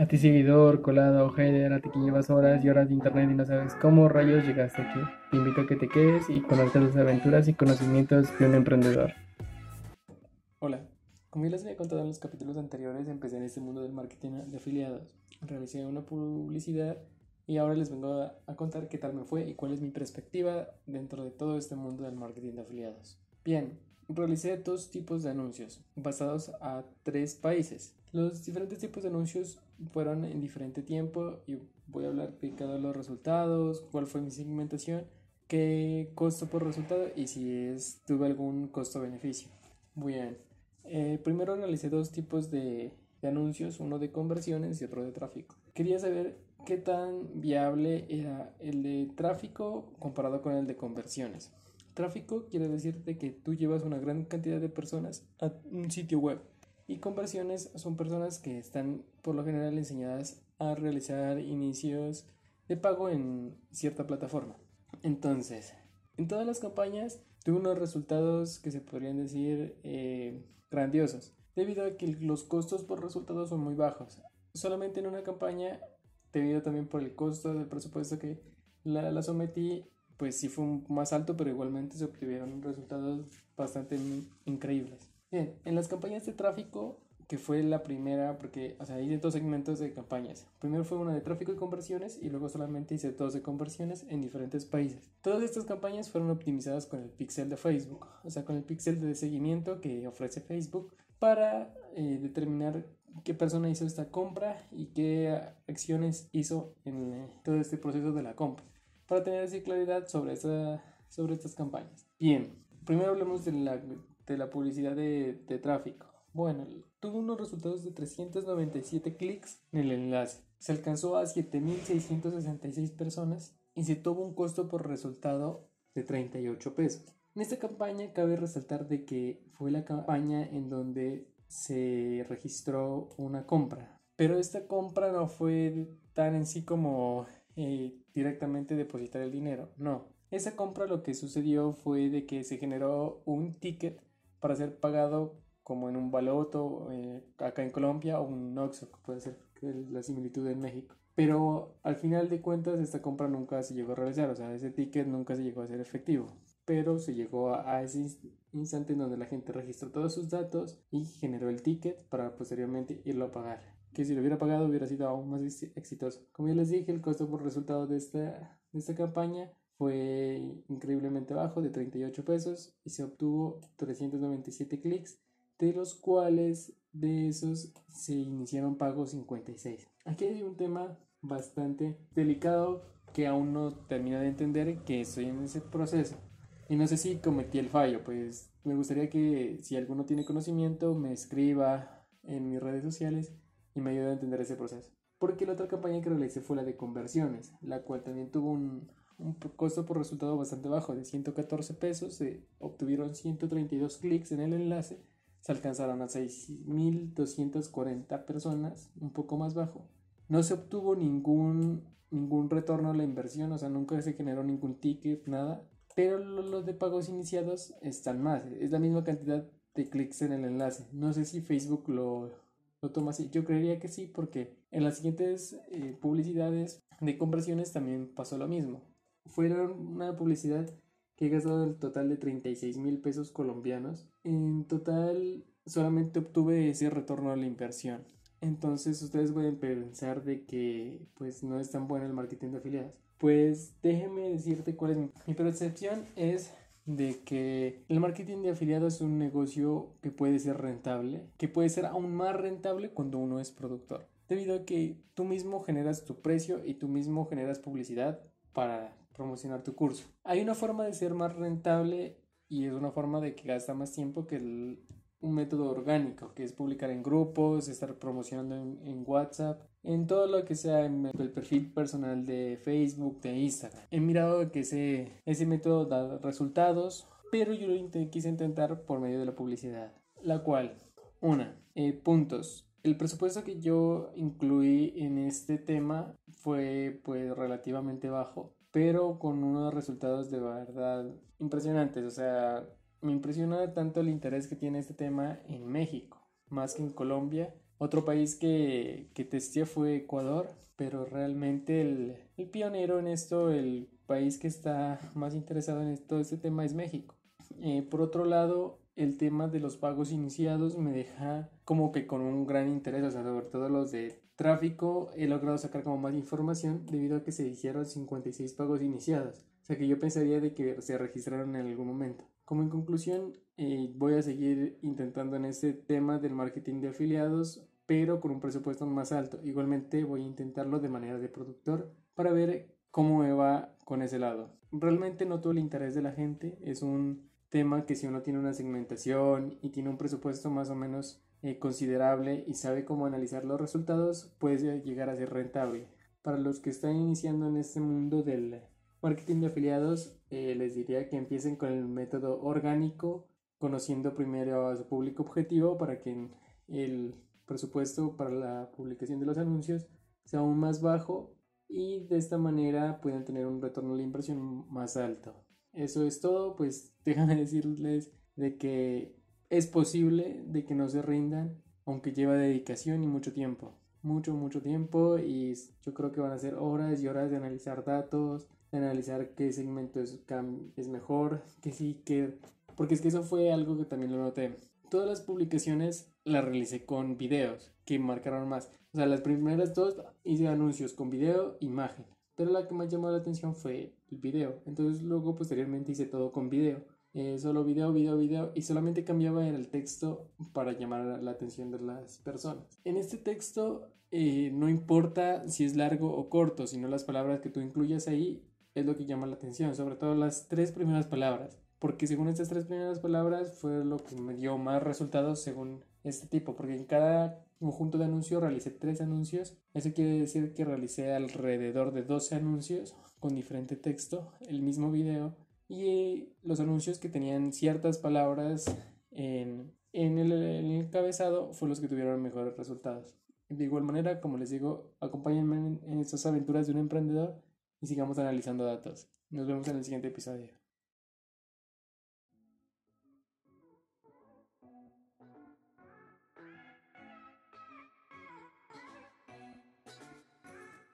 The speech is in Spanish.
A ti seguidor, colado, header, a ti que llevas horas y horas de internet y no sabes cómo rayos llegaste aquí. Te invito a que te quedes y conozcas las aventuras y conocimientos de un emprendedor. Hola, como ya les había contado en los capítulos anteriores, empecé en este mundo del marketing de afiliados. Realicé una publicidad y ahora les vengo a, contar qué tal me fue y cuál es mi perspectiva dentro de todo este mundo del marketing de afiliados. Bien, realicé dos tipos de anuncios basados a tres países. Los diferentes tipos de anuncios fueron en diferente tiempo y voy a hablar de cada los resultados, cuál fue mi segmentación, qué costo por resultado y si es, tuve algún costo-beneficio. Bien, eh, primero realicé dos tipos de, de anuncios, uno de conversiones y otro de tráfico. Quería saber qué tan viable era el de tráfico comparado con el de conversiones. Tráfico quiere decirte que tú llevas una gran cantidad de personas a un sitio web y conversiones son personas que están por lo general enseñadas a realizar inicios de pago en cierta plataforma. Entonces, en todas las campañas tuve unos resultados que se podrían decir eh, grandiosos, debido a que los costos por resultados son muy bajos. Solamente en una campaña debido también por el costo del presupuesto que la, la sometí, pues sí fue más alto, pero igualmente se obtuvieron resultados bastante increíbles. Bien, en las campañas de tráfico, que fue la primera, porque, o sea, hice dos segmentos de campañas. Primero fue una de tráfico y conversiones y luego solamente hice dos de conversiones en diferentes países. Todas estas campañas fueron optimizadas con el pixel de Facebook, o sea, con el pixel de seguimiento que ofrece Facebook para eh, determinar qué persona hizo esta compra y qué acciones hizo en eh, todo este proceso de la compra, para tener así claridad sobre, esta, sobre estas campañas. Bien, primero hablemos de la, de la publicidad de, de tráfico. Bueno, tuvo unos resultados de 397 clics en el enlace. Se alcanzó a 7.666 personas y se tuvo un costo por resultado de 38 pesos. En esta campaña cabe resaltar de que fue la campaña en donde se registró una compra. Pero esta compra no fue tan en sí como eh, directamente depositar el dinero. No. Esa compra lo que sucedió fue de que se generó un ticket para ser pagado como en un baloto eh, acá en Colombia o un Oxxo, que puede ser la similitud en México. Pero al final de cuentas esta compra nunca se llegó a realizar, o sea, ese ticket nunca se llegó a ser efectivo pero se llegó a, ese instante en donde la gente registró todos sus datos y generó el ticket para posteriormente irlo a pagar. Que si lo hubiera pagado hubiera sido aún más exitoso. Como ya les dije, el costo por resultado de esta, de esta campaña fue increíblemente bajo, de 38 pesos, y se obtuvo 397 clics, de los cuales de esos se iniciaron pagos 56. Aquí hay un tema bastante delicado que aún no termino de entender, que estoy en ese proceso. Y no sé si cometí el fallo, pues me gustaría que si alguno tiene conocimiento me escriba en mis redes sociales y me ayude a entender ese proceso. Porque la otra campaña que realicé fue la de conversiones, la cual también tuvo un, un costo por resultado bastante bajo, de 114 pesos, se obtuvieron 132 clics en el enlace, se alcanzaron a 6.240 personas, un poco más bajo. No se obtuvo ningún, ningún retorno a la inversión, o sea, nunca se generó ningún ticket, nada pero los de pagos iniciados están más. Es la misma cantidad de clics en el enlace. No sé si Facebook lo, lo toma así. Yo creería que sí, porque en las siguientes eh, publicidades de conversiones también pasó lo mismo. Fueron una publicidad que he gastado el total de 36 mil pesos colombianos. En total solamente obtuve ese retorno a la inversión. Entonces ustedes pueden pensar de que pues no es tan bueno el marketing de afiliados. Pues déjeme decirte cuál es mi, percepción es de que el marketing de afiliados es un negocio que puede ser rentable, que puede ser aún más rentable cuando uno es productor, debido a que tú mismo generas tu precio y tú mismo generas publicidad para promocionar tu curso. Hay una forma de ser más rentable y es una forma de que gasta más tiempo que el, un método orgánico, que es publicar en grupos, estar promocionando en, WhatsApp, en todo lo que sea en el perfil personal de Facebook, de Instagram. He mirado que ese, ese método da resultados, pero yo lo quise intentar por medio de la publicidad, la cual, una, eh, puntos. El presupuesto que yo incluí en este tema fue pues relativamente bajo, pero con unos resultados de verdad impresionantes, o sea, me impresiona tanto el interés que tiene este tema en México, más que en Colombia, Otro país que, que testé fue Ecuador, pero realmente el, el, pionero en esto, el país que está más interesado en todo este tema es México. Eh, por otro lado, el tema de los pagos iniciados me deja como que con un gran interés, o sea, sobre todo los de tráfico, he logrado sacar como más información debido a que se hicieron 56 pagos iniciados, o sea que yo pensaría de que se registraron en algún momento. Como en conclusión, eh, voy a seguir intentando en este tema del marketing de afiliados, pero con un presupuesto más alto. Igualmente voy a intentarlo de manera de productor para ver cómo me va con ese lado. Realmente noto el interés de la gente, es un tema que si uno tiene una segmentación y tiene un presupuesto más o menos eh, considerable y sabe cómo analizar los resultados, puede llegar a ser rentable. Para los que están iniciando en este mundo del marketing de afiliados, eh, les diría que empiecen con el método orgánico, conociendo primero a su público objetivo para que el presupuesto para la publicación de los anuncios sea aún más bajo y de esta manera puedan tener un retorno de inversión más alto. Eso es todo, pues déjame decirles de que es posible de que no se rindan, aunque lleva dedicación y mucho tiempo. Mucho, mucho tiempo y yo creo que van a ser horas y horas de analizar datos, de analizar qué segmento es, es mejor, que sí, que... Porque es que eso fue algo que también lo noté. Todas las publicaciones las realicé con videos que marcaron más. O sea, las primeras dos hice anuncios con video, imagen. Pero la que más llamó la atención fue el video. Entonces luego posteriormente hice todo con video. Eh, solo video, video, video y solamente cambiaba el texto para llamar la atención de las personas. En este texto eh, no importa si es largo o corto, sino las palabras que tú incluyas ahí es lo que llama la atención, sobre todo las tres primeras palabras, porque según estas tres primeras palabras fue lo que me dio más resultados según este tipo, porque en cada conjunto de anuncios realicé tres anuncios, eso quiere decir que realicé alrededor de 12 anuncios con diferente texto, el mismo video y los anuncios que tenían ciertas palabras en, en, el, encabezado fue los que tuvieron mejores resultados. De igual manera, como les digo, acompáñenme en, en estas aventuras de un emprendedor y sigamos analizando datos. Nos vemos en el siguiente episodio.